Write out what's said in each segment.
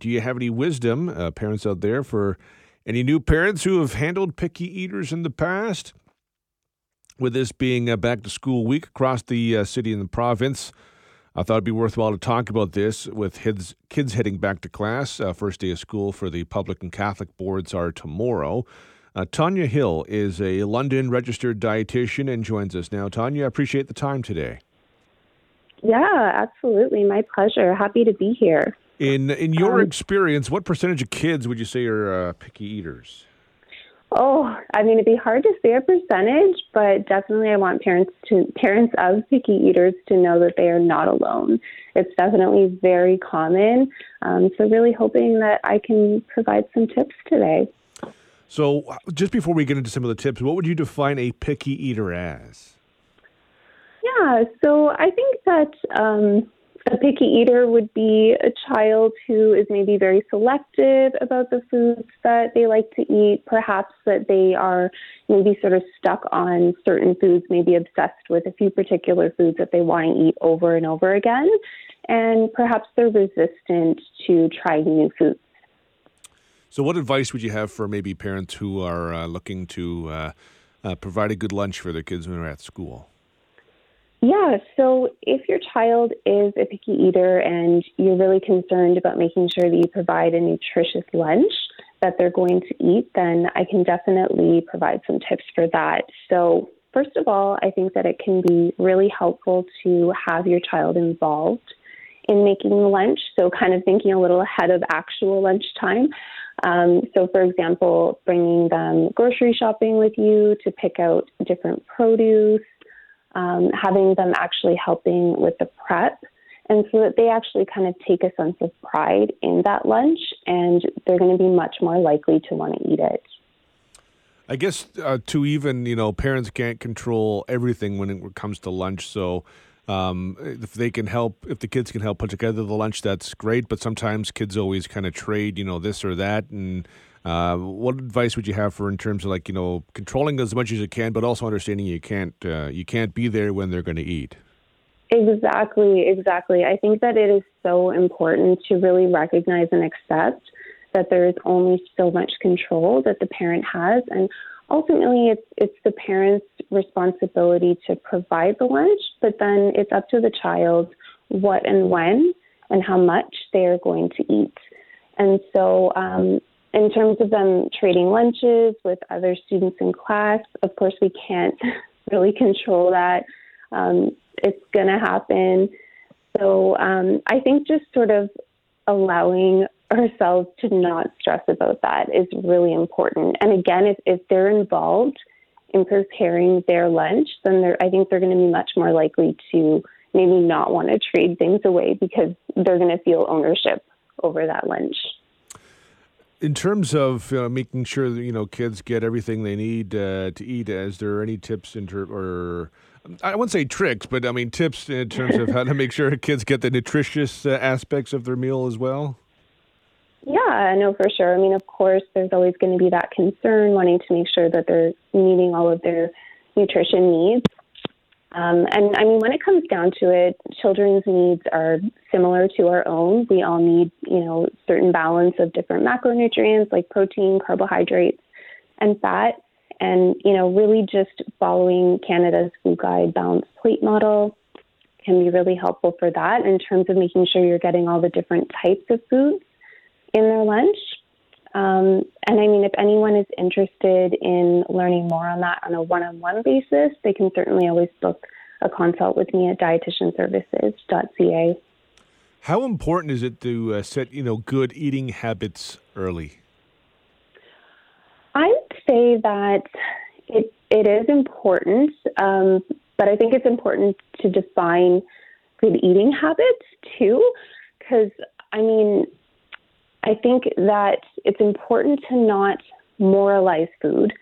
Do you have any wisdom, uh, parents out there, for any new parents who have handled picky eaters in the past? With this being a back to school week across the uh, city and the province, I thought it'd be worthwhile to talk about this with kids, kids heading back to class. Uh, first day of school for the public and Catholic boards are tomorrow. Uh, Tanya Hill is a London registered dietitian and joins us now. Tanya, I appreciate the time today. Yeah, absolutely. My pleasure. Happy to be here. In in your um, experience, what percentage of kids would you say are uh, picky eaters? Oh, I mean, it'd be hard to say a percentage, but definitely, I want parents to parents of picky eaters to know that they are not alone. It's definitely very common. Um, so, really hoping that I can provide some tips today. So, just before we get into some of the tips, what would you define a picky eater as? Yeah, so I think that um, a picky eater would be a child who is maybe very selective about the foods that they like to eat, perhaps that they are maybe sort of stuck on certain foods, maybe obsessed with a few particular foods that they want to eat over and over again, and perhaps they're resistant to trying new foods. So, what advice would you have for maybe parents who are uh, looking to uh, uh, provide a good lunch for their kids when they're at school? Yeah, so if your child is a picky eater and you're really concerned about making sure that you provide a nutritious lunch that they're going to eat, then I can definitely provide some tips for that. So, first of all, I think that it can be really helpful to have your child involved in making lunch. So, kind of thinking a little ahead of actual lunchtime. Um, so, for example, bringing them grocery shopping with you to pick out different produce um, having them actually helping with the prep. And so that they actually kind of take a sense of pride in that lunch and they're going to be much more likely to want to eat it. I guess uh, to even, you know, parents can't control everything when it comes to lunch. So um, if they can help, if the kids can help put together the lunch, that's great. But sometimes kids always kind of trade, you know, this or that. And uh, what advice would you have for in terms of like you know controlling as much as you can, but also understanding you can't uh, you can't be there when they're going to eat? Exactly, exactly. I think that it is so important to really recognize and accept that there is only so much control that the parent has, and ultimately it's it's the parent's responsibility to provide the lunch, but then it's up to the child what and when and how much they are going to eat. And so um, in terms of them trading lunches with other students in class, of course, we can't really control that. Um, it's going to happen. So um, I think just sort of allowing ourselves to not stress about that is really important. And again, if, if they're involved in preparing their lunch, then I think they're going to be much more likely to maybe not want to trade things away because they're going to feel ownership over that lunch in terms of uh, making sure that you know kids get everything they need uh, to eat, is there any tips in ter- or I wouldn't say tricks, but I mean tips in terms of how to make sure kids get the nutritious uh, aspects of their meal as well? Yeah, no, for sure. I mean, of course, there's always going to be that concern, wanting to make sure that they're meeting all of their nutrition needs. Um, and I mean, when it comes down to it, children's needs are similar to our own. We all need, you know, certain balance of different macronutrients like protein, carbohydrates, and fat. And, you know, really just following Canada's Food Guide Balanced Plate model can be really helpful for that in terms of making sure you're getting all the different types of foods in their lunch. Um, and I mean, if anyone is interested in learning more on that on a one on one basis, they can certainly always book a consult with me at dietitianservices.ca. How important is it to uh, set, you know, good eating habits early? I would say that it it is important, um, but I think it's important to define good eating habits too, because I mean, I think that it's important to not moralize food.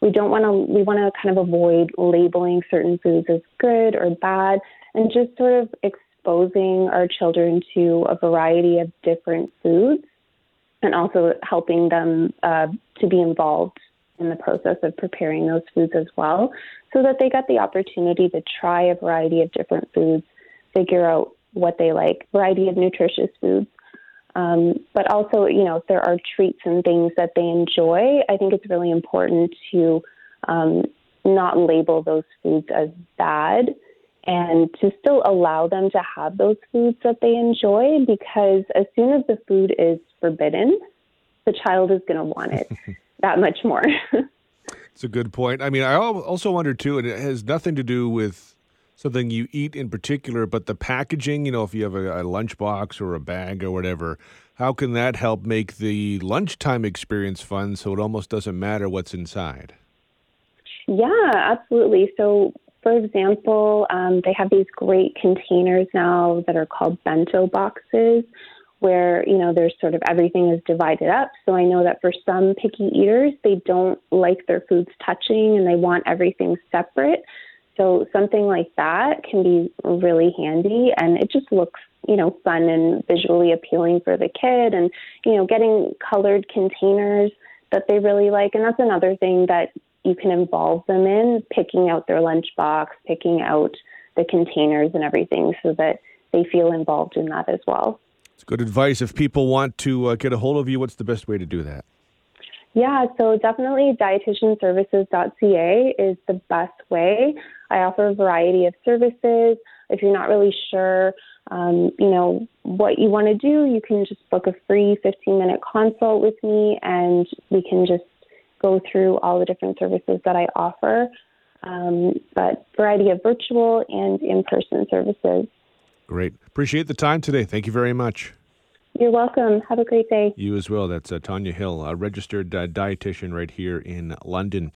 We don't want to, we want to kind of avoid labeling certain foods as good or bad and just sort of exposing our children to a variety of different foods and also helping them uh, to be involved in the process of preparing those foods as well so that they get the opportunity to try a variety of different foods, figure out what they like, variety of nutritious foods Um, but also, you know, if there are treats and things that they enjoy, I think it's really important to um, not label those foods as bad and to still allow them to have those foods that they enjoy because as soon as the food is forbidden, the child is going to want it that much more. It's a good point. I mean, I also wonder too, and it has nothing to do with something you eat in particular, but the packaging, you know, if you have a, a lunchbox or a bag or whatever, how can that help make the lunchtime experience fun so it almost doesn't matter what's inside? Yeah, absolutely. So, for example, um, they have these great containers now that are called bento boxes, where you know there's sort of everything is divided up. So I know that for some picky eaters, they don't like their foods touching and they want everything separate. So something like that can be really handy, and it just looks you know fun and visually appealing for the kid, and you know getting colored containers that they really like, and that's another thing that you can involve them in picking out their lunchbox, picking out the containers and everything so that they feel involved in that as well. It's good advice. If people want to uh, get a hold of you, what's the best way to do that? Yeah, so definitely dietitianservices.ca is the best way. I offer a variety of services. If you're not really sure, um, you know, what you want to do, you can just book a free 15 minute consult with me and we can just go through all the different services that I offer, um, but variety of virtual and in-person services. Great. Appreciate the time today. Thank you very much. You're welcome. Have a great day. You as well. That's uh, Tanya Hill, a registered uh, dietitian right here in London.